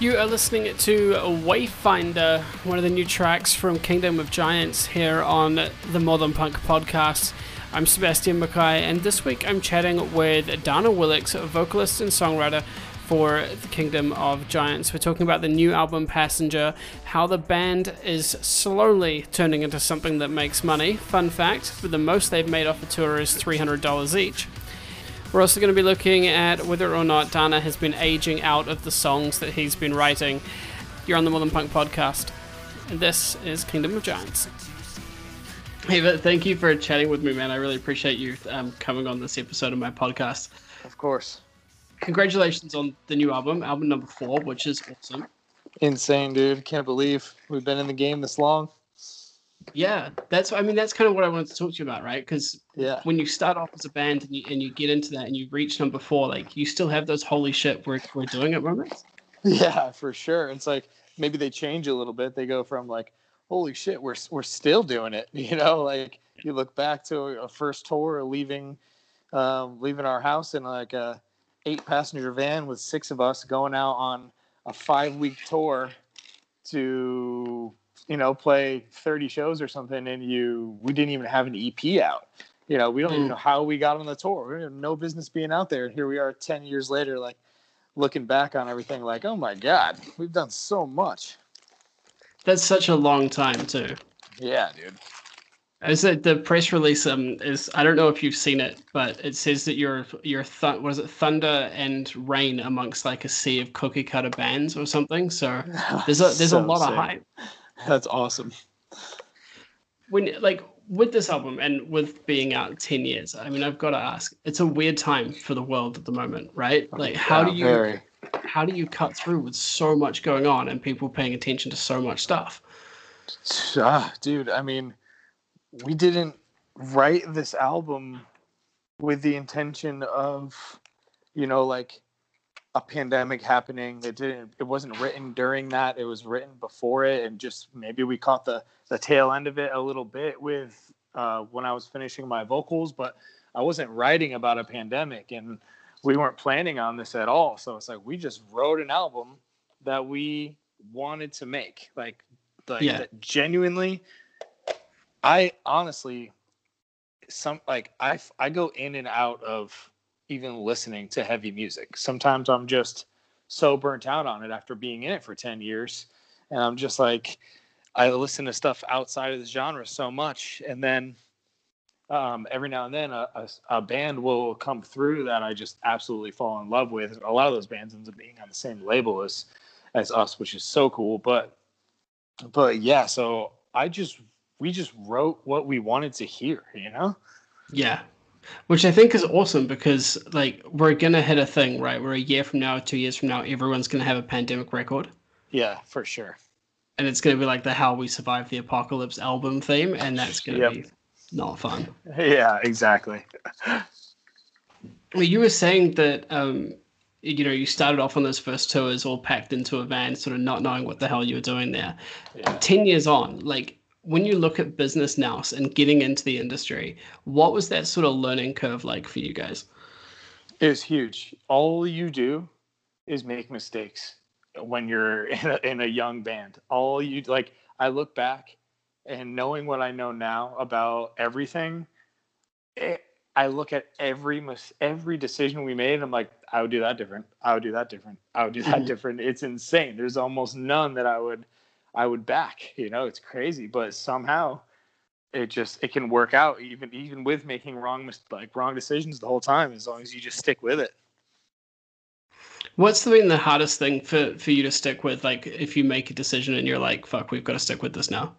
You are listening to Wayfinder, one of the new tracks from Kingdom of Giants here on the Modern Punk podcast. I'm Sebastian Mackay, and this week I'm chatting with Dana Willix, vocalist and songwriter for the Kingdom of Giants. We're talking about the new album Passenger, how the band is slowly turning into something that makes money. Fun fact, the most they've made off a tour is $300 each. We're also going to be looking at whether or not Dana has been aging out of the songs that he's been writing. You're on the Modern Punk podcast, and this is Kingdom of Giants. Hey, but thank you for chatting with me, man. I really appreciate you um, coming on this episode of my podcast. Of course. Congratulations on the new album, album number four, which is awesome. Insane, dude. Can't believe we've been in the game this long. Yeah, that's. I mean, that's kind of what I wanted to talk to you about, right? Because Yeah. when you start off as a band and you, and you get into that and you reach number four, like you still have those holy shit we're we're doing it moments. Yeah, for sure. It's like maybe they change a little bit. They go from like, holy shit, we're we're still doing it. You know, like you look back to a first tour, leaving, um, leaving our house in like a eight passenger van with six of us going out on a five week tour to you know play 30 shows or something and you we didn't even have an ep out you know we don't even Mm. know how we got on the tour we have no business being out there and here we are 10 years later like looking back on everything like oh my god we've done so much That's such a long time too. yeah dude I said the press release? Um, is I don't know if you've seen it, but it says that you're you're th- what is it thunder and rain amongst like a sea of cookie cutter bands or something. So there's a there's a So lot of hype. That's awesome. When like with this album and with being out 10 years i mean i've got to ask it's a weird time for the world at the moment right? Like how do you very. how do you cut through with so much going on and people paying attention to so much stuff? Ah, dude, I mean, we didn't write this album with the intention of, you know, like a pandemic happening. It didn't. It wasn't written during that. It was written before it, and just maybe we caught the the tail end of it a little bit with uh, when I was finishing my vocals, but I wasn't writing about a pandemic, and we weren't planning on this at all. So it's like we just wrote an album that we wanted to make, like like Yeah. genuinely i honestly some like I I go in and out of even listening to heavy music. Sometimes i'm just so burnt out on it after being in it for 10 years and i'm just like i listen to stuff outside of this genre so much and then um, every now and then a, a, a band will come through that i just absolutely fall in love with. A lot of those bands ends up being on the same label as as us which is so cool but but yeah so i just we just wrote what we wanted to hear you know? Yeah which i think is awesome because like we're gonna hit a thing right where a year from now two years from now everyone's gonna have a pandemic record yeah for sure and it's gonna be like the how we survived the apocalypse album theme and that's gonna Yep. be not fun yeah exactly Well, you were saying that um, you know you started off on those first tours all packed into a van, sort of not knowing what the hell you were doing there. yeah. Ten years on, like when you look at business now and getting into the industry, what was that sort of learning curve like for you guys? it was huge. All you do is make mistakes when you're in a, in a young band. All you like i look back and knowing what i know now about everything it, i look at every mis- every decision we made i'm like i would do that different. I would do that different. I would do that Mhm. different. It's insane. There's almost none that i would i would back you know it's crazy but somehow it just it can work out even even with making wrong like wrong decisions the whole time as long as you just stick with it What's been the hardest thing for for you to stick with? Like if you make a decision and you're like, "Fuck, we've got to stick with this now."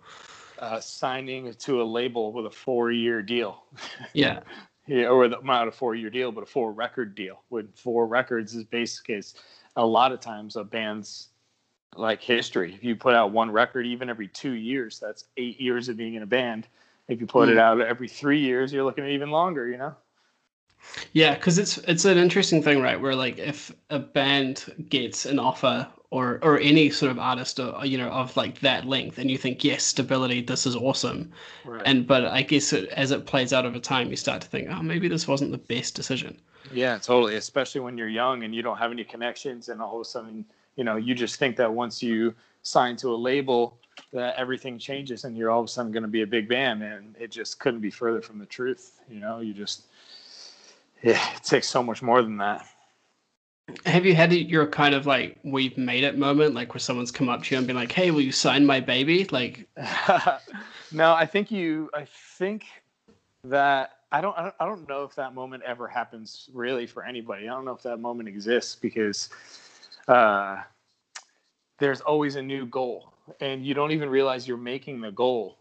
uh, signing to a label with a four year deal Yeah, yeah or the, not a four year deal but a four record deal With four records is basically is a lot of times a band's like history if you put out one record even every two years that's eight years of being in a band if you put it Mm. out every three years you're looking at even longer you know Yeah, because it's it's an interesting thing, right? Where like if a band gets an offer or or any sort of artist, or, you know, of like that length, and you think, yes, stability, this is awesome, right. and but I guess it, as it plays out over time, you start to think, oh, maybe this wasn't the best decision. Yeah, totally. Especially when you're young and you don't have any connections, and all of a sudden you know, you just think that once you sign to a label that everything changes and you're all of a sudden going to be a big band and it just couldn't be further from the truth you know? You just yeah it takes so much more than that. Have you had your kind of like we've made it moment like where someone's come up to you and been like hey will you sign my baby? Like no i think you i think that I don't, I don't i don't know if that moment ever happens really for anybody. I don't know if that moment exists because uh there's always a new goal and you don't even realize you're making the goal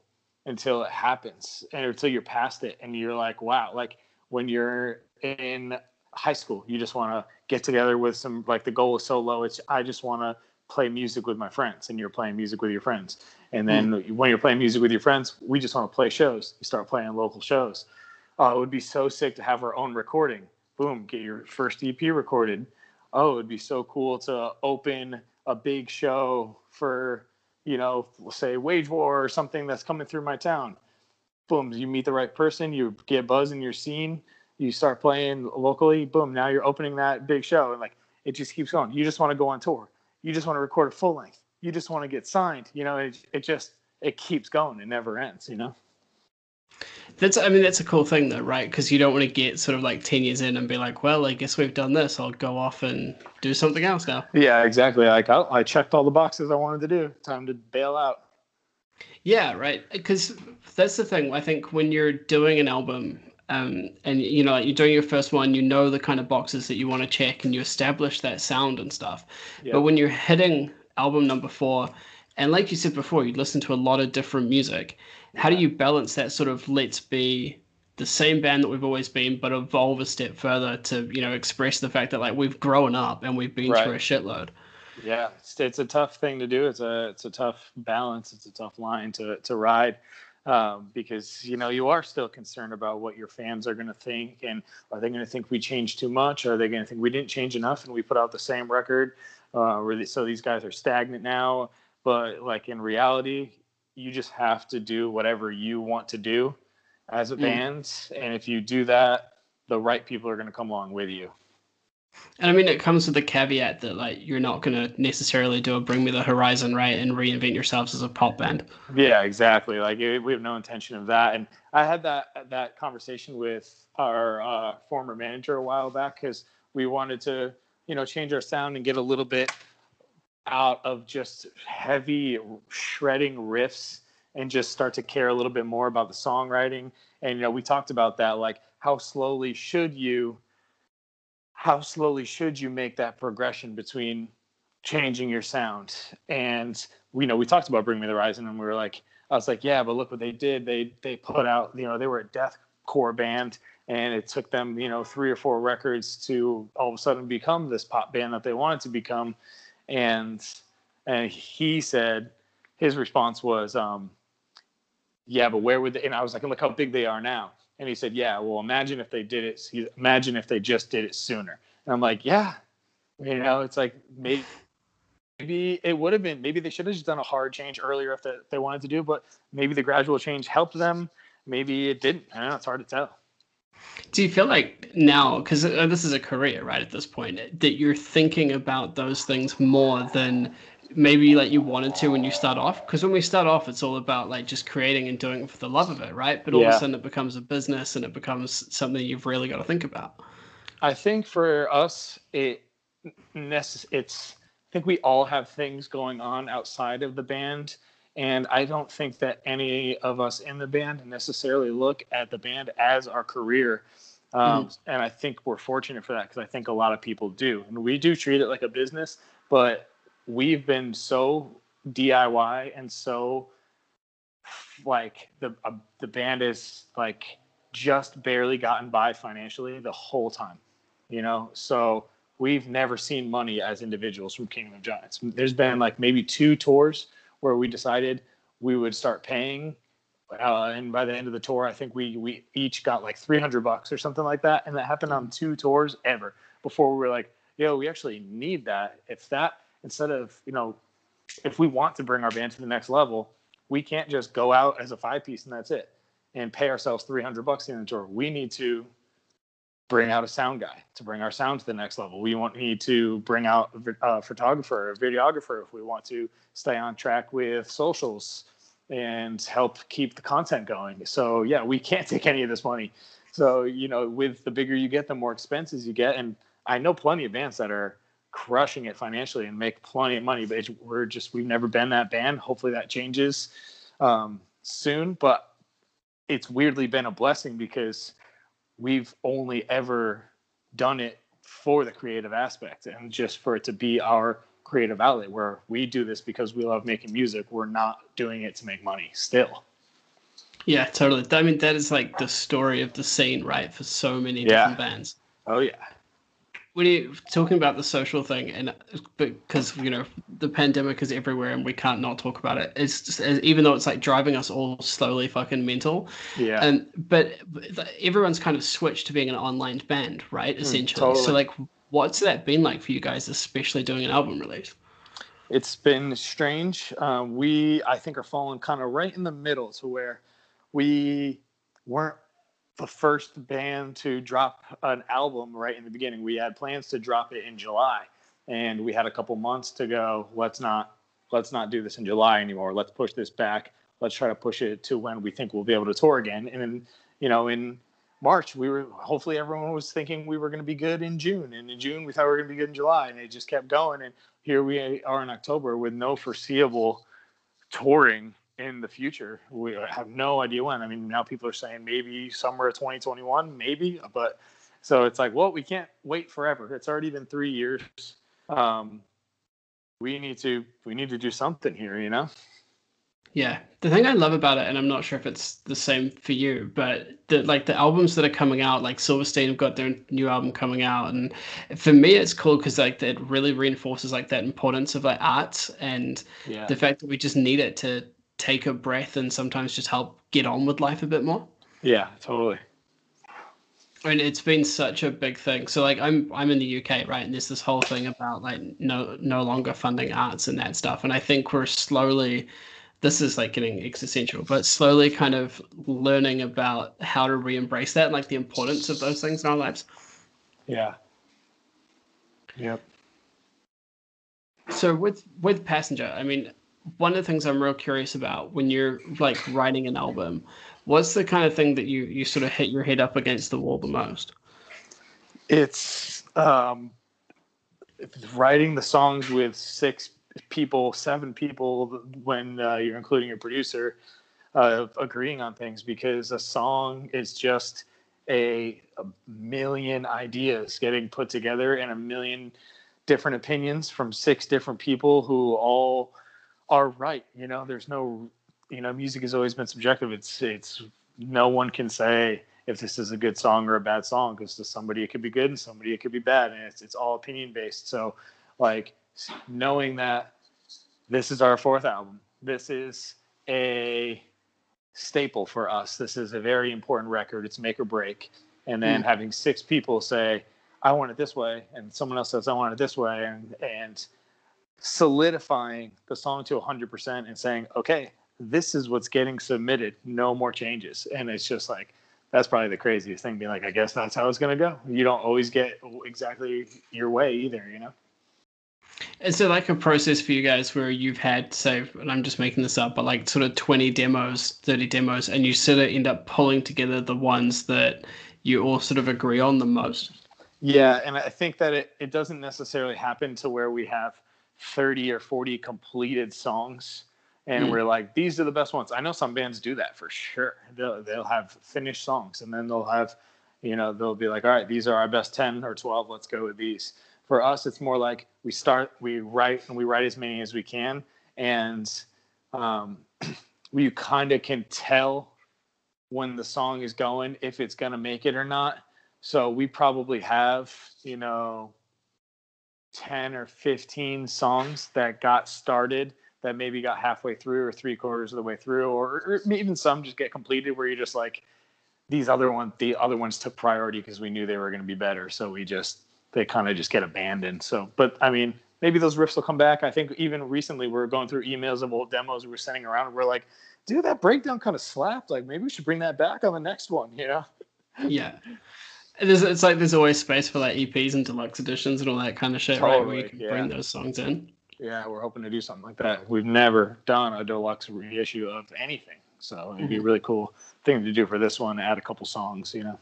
until it happens and until you're past it and you're like wow like when you're in high school you just want to get together with some like the goal is so low it's i just want to play music with my friends and you're playing music with your friends and then mm. when you're playing music with your friends we just want to play shows you start playing local shows oh it would be so sick to have our own recording boom get your first ep recorded oh it'd be so cool to open a big show for you know, say Wage War or something that's coming through my town. Boom, you meet the right person, you get buzz in your scene, you start playing locally. Boom, now you're opening that big show, and like it just keeps going. You just want to go on tour. You just want to record a full length. You just want to get signed. You know, it it just it keeps going. It never ends. You know. That's I mean that's a cool thing though, right? Because you don't want to get sort of like ten years in and be like, well, I guess we've done this. I'll go off and do something else now. Yeah, exactly. Like I, I checked all the boxes I wanted to do. Time to bail out. Yeah, right. Because that's the thing. I think when you're doing an album, um, and you know, like you're doing your first one, you know the kind of boxes that you want to check, and you establish that sound and stuff. Yeah. But when you're hitting album number four, and like you said before, you listen to a lot of different music how do you balance that sort of let's be the same band that we've always been, but evolve a step further to you know express the fact that like we've grown up and we've been right. through a shitload. Yeah, it's, it's a tough thing to do. It's a it's a tough balance. It's a tough line to to ride um, because you know you are still concerned about what your fans are going to think, and are they going to think we changed too much? Are they going to think we didn't change enough and we put out the same record? Uh, so these guys are stagnant now. But like in reality, you just have to do whatever you want to do as a mm. band and if you do that the right people are going to come along with you and I mean, it comes with the caveat that like you're not going to necessarily do a Bring Me the Horizon right and reinvent yourselves as a pop band. Yeah, exactly. Like it, we have no intention of that. And I had that that conversation with our uh, former manager a while back because we wanted to, you know, change our sound and get a little bit out of just heavy shredding riffs and just start to care a little bit more about the songwriting. And you know we talked about that like how slowly should you how slowly should you make that progression between changing your sound? And you know we talked about bring me the horizon and we were like i was like yeah but look what they did. They they put out you know they were a death core band and it took them you know three or four records to all of a sudden become this pop band that they wanted to become and and he said his response was um, yeah but where would they and i was like look how big they are now. And he said yeah well imagine if they did it imagine if they just did it sooner. And i'm like yeah. You know it's like maybe maybe it would have been maybe they should have just done a hard change earlier if they, if they wanted to do but maybe the gradual change helped them. Maybe it didn't. I don't know it's hard to tell do you feel like now, because uh, this is a career, right, at this point, that you're thinking about those things more than maybe like you wanted to when you start off? Because when we start off, it's all about like just creating and doing it for the love of it, right? But all yeah. of a sudden, it becomes a business and it becomes something you've really got to think about. I think for us, it necess- it's. I think we all have things going on outside of the band and I don't think that any of us in the band necessarily look at the band as our career. Um, mm And I think we're fortunate for that because I think a lot of people do. And we do treat it like a business, but we've been so DIY and so like the uh, the band is like just barely gotten by financially the whole time, you know. So we've never seen money as individuals from Kingdom of Giants. There's been like maybe two tours where we decided we would start paying. Uh, and by the end of the tour, I think we we each got like 300 bucks or something like that, and that happened on two tours ever. Before we were like, yo, we actually need that. If that instead of you know, if we want to bring our band to the next level, we can't just go out as a five piece and that's it, and pay ourselves 300 bucks in the tour. We need to bring out a sound guy to bring our sound to the next level. We want need to bring out a photographer, a videographer if we want to stay on track with socials and help keep the content going. So yeah, we can't take any of this money. So you know, with the bigger you get, the more expenses you get, and I know plenty of bands that are crushing it financially and make plenty of money, but we're just we've never been that band. Hopefully that changes um, soon, but it's weirdly been a blessing because we've only ever done it for the creative aspect and just for it to be our creative outlet where we do this because we love making music we're not doing it to make money still. Yeah totally. I mean that is like the story of the scene right for so many yeah. different bands. Oh yeah when you're talking about the social thing and because you know the pandemic is everywhere and we can't not talk about it it's just even though it's like driving us all slowly fucking mental. Yeah. And but, but everyone's kind of switched to being an online band right hmm, essentially. mm, totally. so like what's that been like for you guys especially doing an album release? It's been strange. Uh, we i think are falling kind of right in the middle to where we weren't the first band to drop an album right in the beginning. We had plans to drop it in July, and we had a couple months to go. Let's not let's not do this in July anymore. Let's push this back. Let's try to push it to when we think we'll be able to tour again. And then, you know, in March, we were hopefully everyone was thinking we were going to be good in June, and in June we thought we were going to be good in July, and it just kept going. And here we are in October with no foreseeable touring in the future. We have no idea when. I mean, now people are saying maybe summer of 2021, maybe, but so it's like, well, we can't wait forever. It's already been three years. Um, we need to we need to do something here, you know. Yeah, the thing I love about it, and I'm not sure if it's the same for you, but the like the albums that are coming out, like Silverstein have got their new album coming out, and for me, it's cool because like it really reinforces like that importance of like art and yeah. the fact that we just need it to take a breath and sometimes just help get on with life a bit more. Yeah, totally. And it's been such a big thing. So like I'm I'm in the UK, right? And there's this whole thing about like no no longer funding arts and that stuff. And I think we're slowly this is like getting existential, but slowly kind of learning about how to re-embrace that and like the importance of those things in our lives. Yeah. Yep. So with with Passenger, I mean, one of the things I'm real curious about when you're like writing an album, what's the kind of thing that you you sort of hit your head up against the wall the most? It's um, writing the songs with six people, seven people when uh, you're including your producer, uh, agreeing on things because a song is just a, a million ideas getting put together and a million different opinions from six different people who all are right. You know, there's no, you know, music has always been subjective. It's it's no one can say if this is a good song or a bad song because to somebody it could be good and somebody it could be bad, and it's it's all opinion based. So, like knowing that this is our fourth album, this is a staple for us. This is a very important record. It's make or break. And then mm. having six people say, "I want it this way," and someone else says, "I want it this way," and and solidifying the song to 100% and saying, okay, this is what's getting submitted, no more changes. And it's just like, that's probably the craziest thing. Being like, I guess that's how it's going to go. You don't always get exactly your way either, you know? Is it like a process for you guys where you've had, say, and I'm just making this up, but like sort of 20 demos, 30 demos, and you sort of end up pulling together the ones that you all sort of agree on the most? Yeah. And I think that it, it doesn't necessarily happen to where we have 30 or 40 completed songs. And mm. we're like these are the best ones. I know some bands do that for sure. They'll, they'll have finished songs and then they'll have you know they'll be like all right these are our best 10 or 12 let's go with these. For us it's more like we start we write and we write as many as we can. And um, we kind of can tell when the song is going if it's going to make it or not. So we probably have you know 10 or 15 songs that got started that maybe got halfway through or three quarters of the way through or, or even some just get completed where you're just like these other ones the other ones took priority because we knew they were going to be better so we just they kind of just get abandoned so but i mean maybe those riffs will come back. I think even recently we are going through emails of old demos we were sending around and we're like dude that breakdown kind of slapped like maybe we should bring that back on the next one you know? Yeah There's, it's like there's always space for like EPs and deluxe editions and all that kind of shit, totally, right? Where you can yeah. bring those songs in. Yeah, we're hoping to do something like that. We've never done a deluxe reissue of anything, so it'd be mm-hmm. a really cool thing to do for this one. Add a couple songs, you know.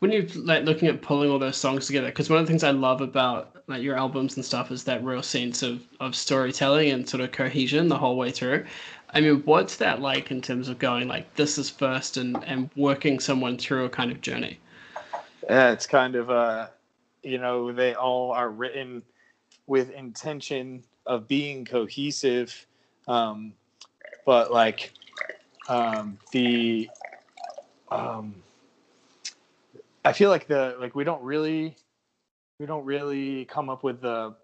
When you're like looking at pulling all those songs together, because one of the things I love about like your albums and stuff is that real sense of of storytelling and sort of cohesion the whole way through. I mean, what's that like in terms of going like this is first and and working someone through a kind of journey? Yeah, it's kind of uh, you know, they all are written with intention of being cohesive, um, but like um, the um, I feel like the like we don't really we don't really come up with the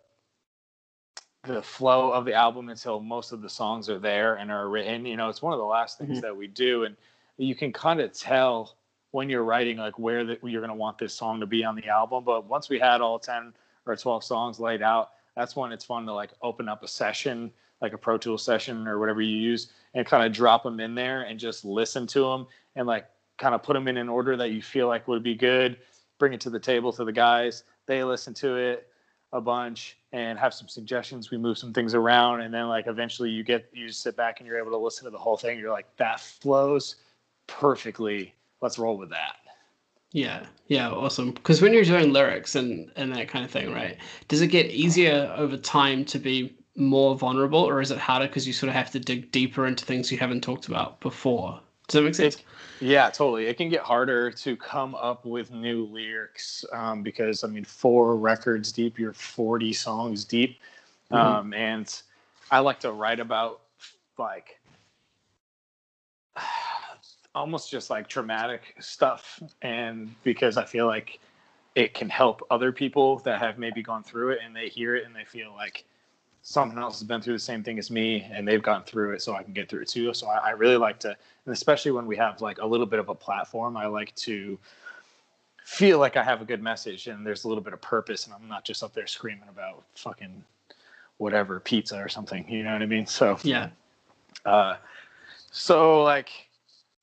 the flow of the album until most of the songs are there and are written. You know, it's one of the last things mm-hmm. that we do, and you can kind of tell when you're writing like where that you're going to want this song to be on the album. But once we had all ten or twelve songs laid out, that's when it's fun to like open up a session, like a Pro Tool session or whatever you use, and kind of drop them in there and just listen to them and like kind of put them in an order that you feel like would be good. Bring it to the table to the guys. They listen to it a bunch and have some suggestions. We move some things around, and then like eventually you get you sit back and you're able to listen to the whole thing. You're like that flows perfectly. Let's roll with that. Yeah, yeah, awesome. Because when you're doing lyrics and and that kind of thing, right? Does it get easier over time to be more vulnerable, or is it harder because you sort of have to dig deeper into things you haven't talked about before? Does that make sense? It, yeah, totally. It can get harder to come up with new lyrics um, because I mean, four records deep, you're 40 songs deep, mm-hmm. um, and I like to write about like almost just like traumatic stuff, and because I feel like it can help other people that have maybe gone through it and they hear it and they feel like someone else has been through the same thing as me and they've gone through it so i can get through it too. So I, I, really like to and especially when we have like a little bit of a platform i like to feel like i have a good message and there's a little bit of purpose and i'm not just up there screaming about fucking whatever pizza or something you know what i mean? So yeah. uh so like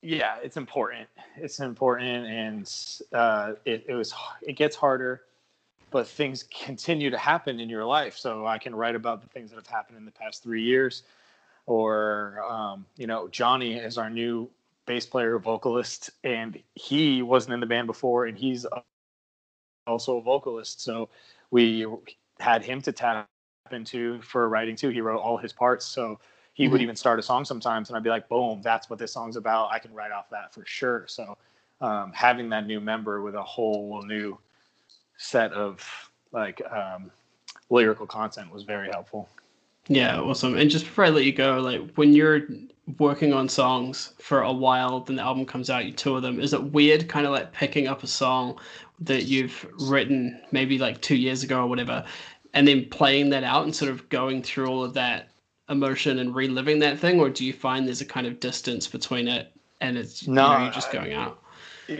yeah it's important it's important and uh it, it was it gets harder but things continue to happen in your life. So I can write about the things that have happened in the past three years. Or, um, you know, Johnny is our new bass player, vocalist, and he wasn't in the band before, and he's also a vocalist. So we had him to tap into for writing too. He wrote all his parts. So he mm-hmm. would even start a song sometimes, and I'd be like, boom, that's what this song's about. I can write off that for sure. So um, having that new member with a whole new set of like um, lyrical content was very helpful. Yeah, awesome. And just before I let you go, like when you're working on songs for a while, then the album comes out, you tour them. Is it weird, kind of like picking up a song that you've written maybe like two years ago or whatever, and then playing that out and sort of going through all of that emotion and reliving that thing, or do you find there's a kind of distance between it and it's no, you know, you're just going out?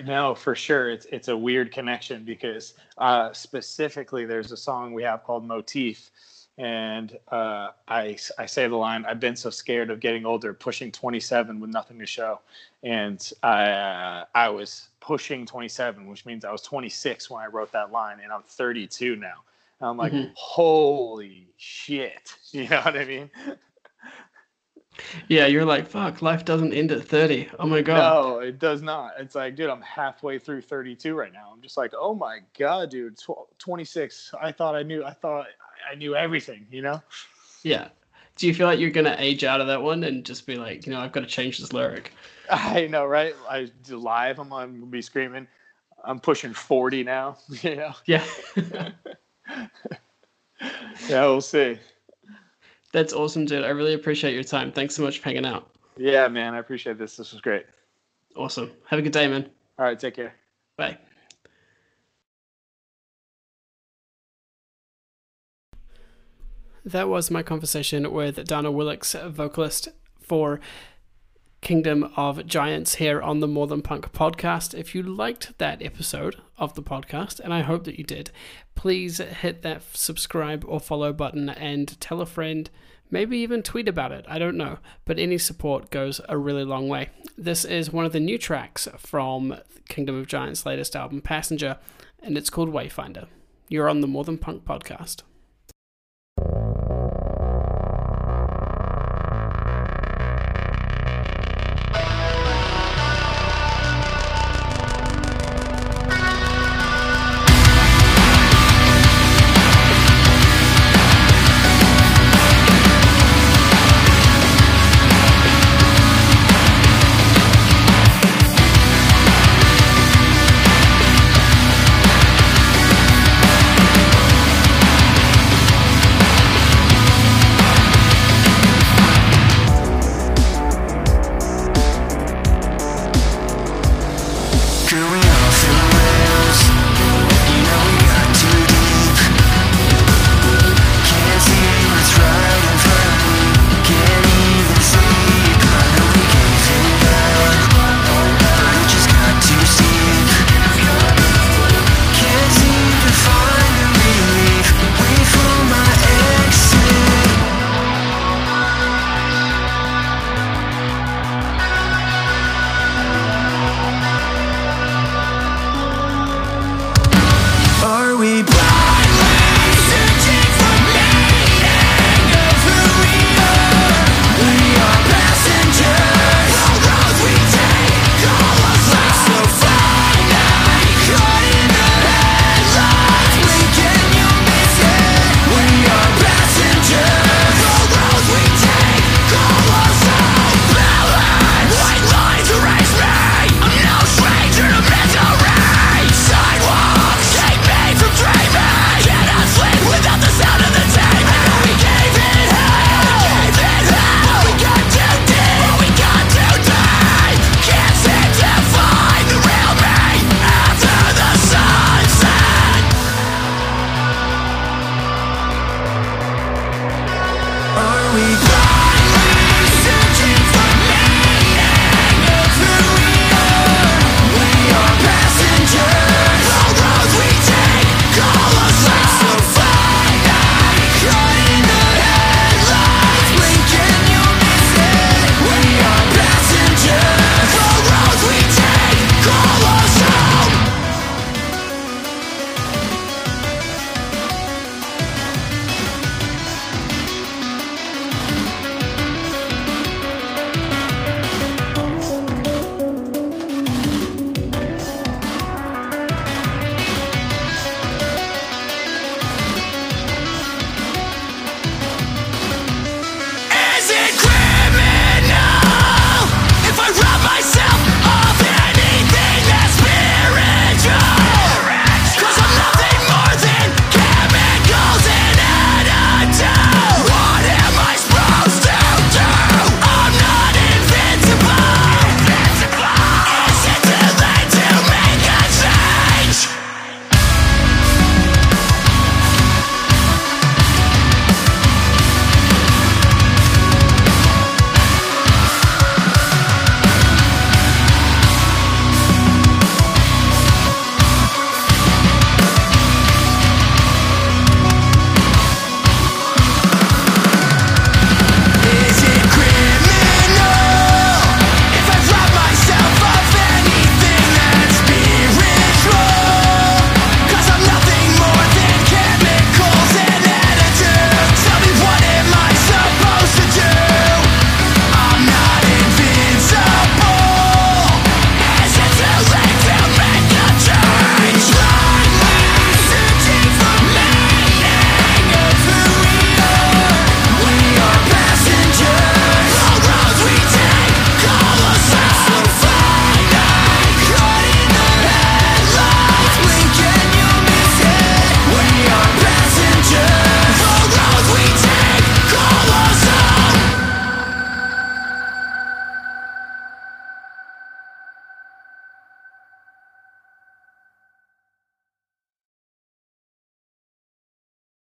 No, for sure. It's it's a weird connection because uh, specifically there's a song we have called Motif, and uh, I I say the line I've been so scared of getting older, pushing 27 with nothing to show, and I uh, I was pushing 27, which means I was 26 when I wrote that line, and I'm 32 now. And I'm like, mm-hmm. holy shit, you know what I mean? Yeah, you're like, fuck, life doesn't end at 30. Oh my God. No, it does not. It's like, dude, I'm halfway through 32 right now. I'm just like, oh my God, dude, tw- 26. I thought I knew, I thought I knew everything, you know? Yeah. Do you feel like you're going to age out of that one and just be like, you know, I've got to change this lyric? I know, right? I live, I'm, I'm going to be screaming. I'm pushing 40 now, you know? Yeah. yeah, we'll see. That's awesome, dude. I really appreciate your time. Thanks so much for hanging out. Yeah, man. I appreciate this. This was great. Awesome. Have a good day, man. All right. Take care. Bye. That was my conversation with Dana Willicks, vocalist for Kingdom of Giants here on the More Than Punk podcast. If you liked that episode of the podcast, and I hope that you did, please hit that subscribe or follow button and tell a friend, maybe even tweet about it. I don't know, but any support goes a really long way. This is one of the new tracks from Kingdom of Giants' latest album, Passenger, and it's called Wayfinder. You're on the More Than Punk podcast.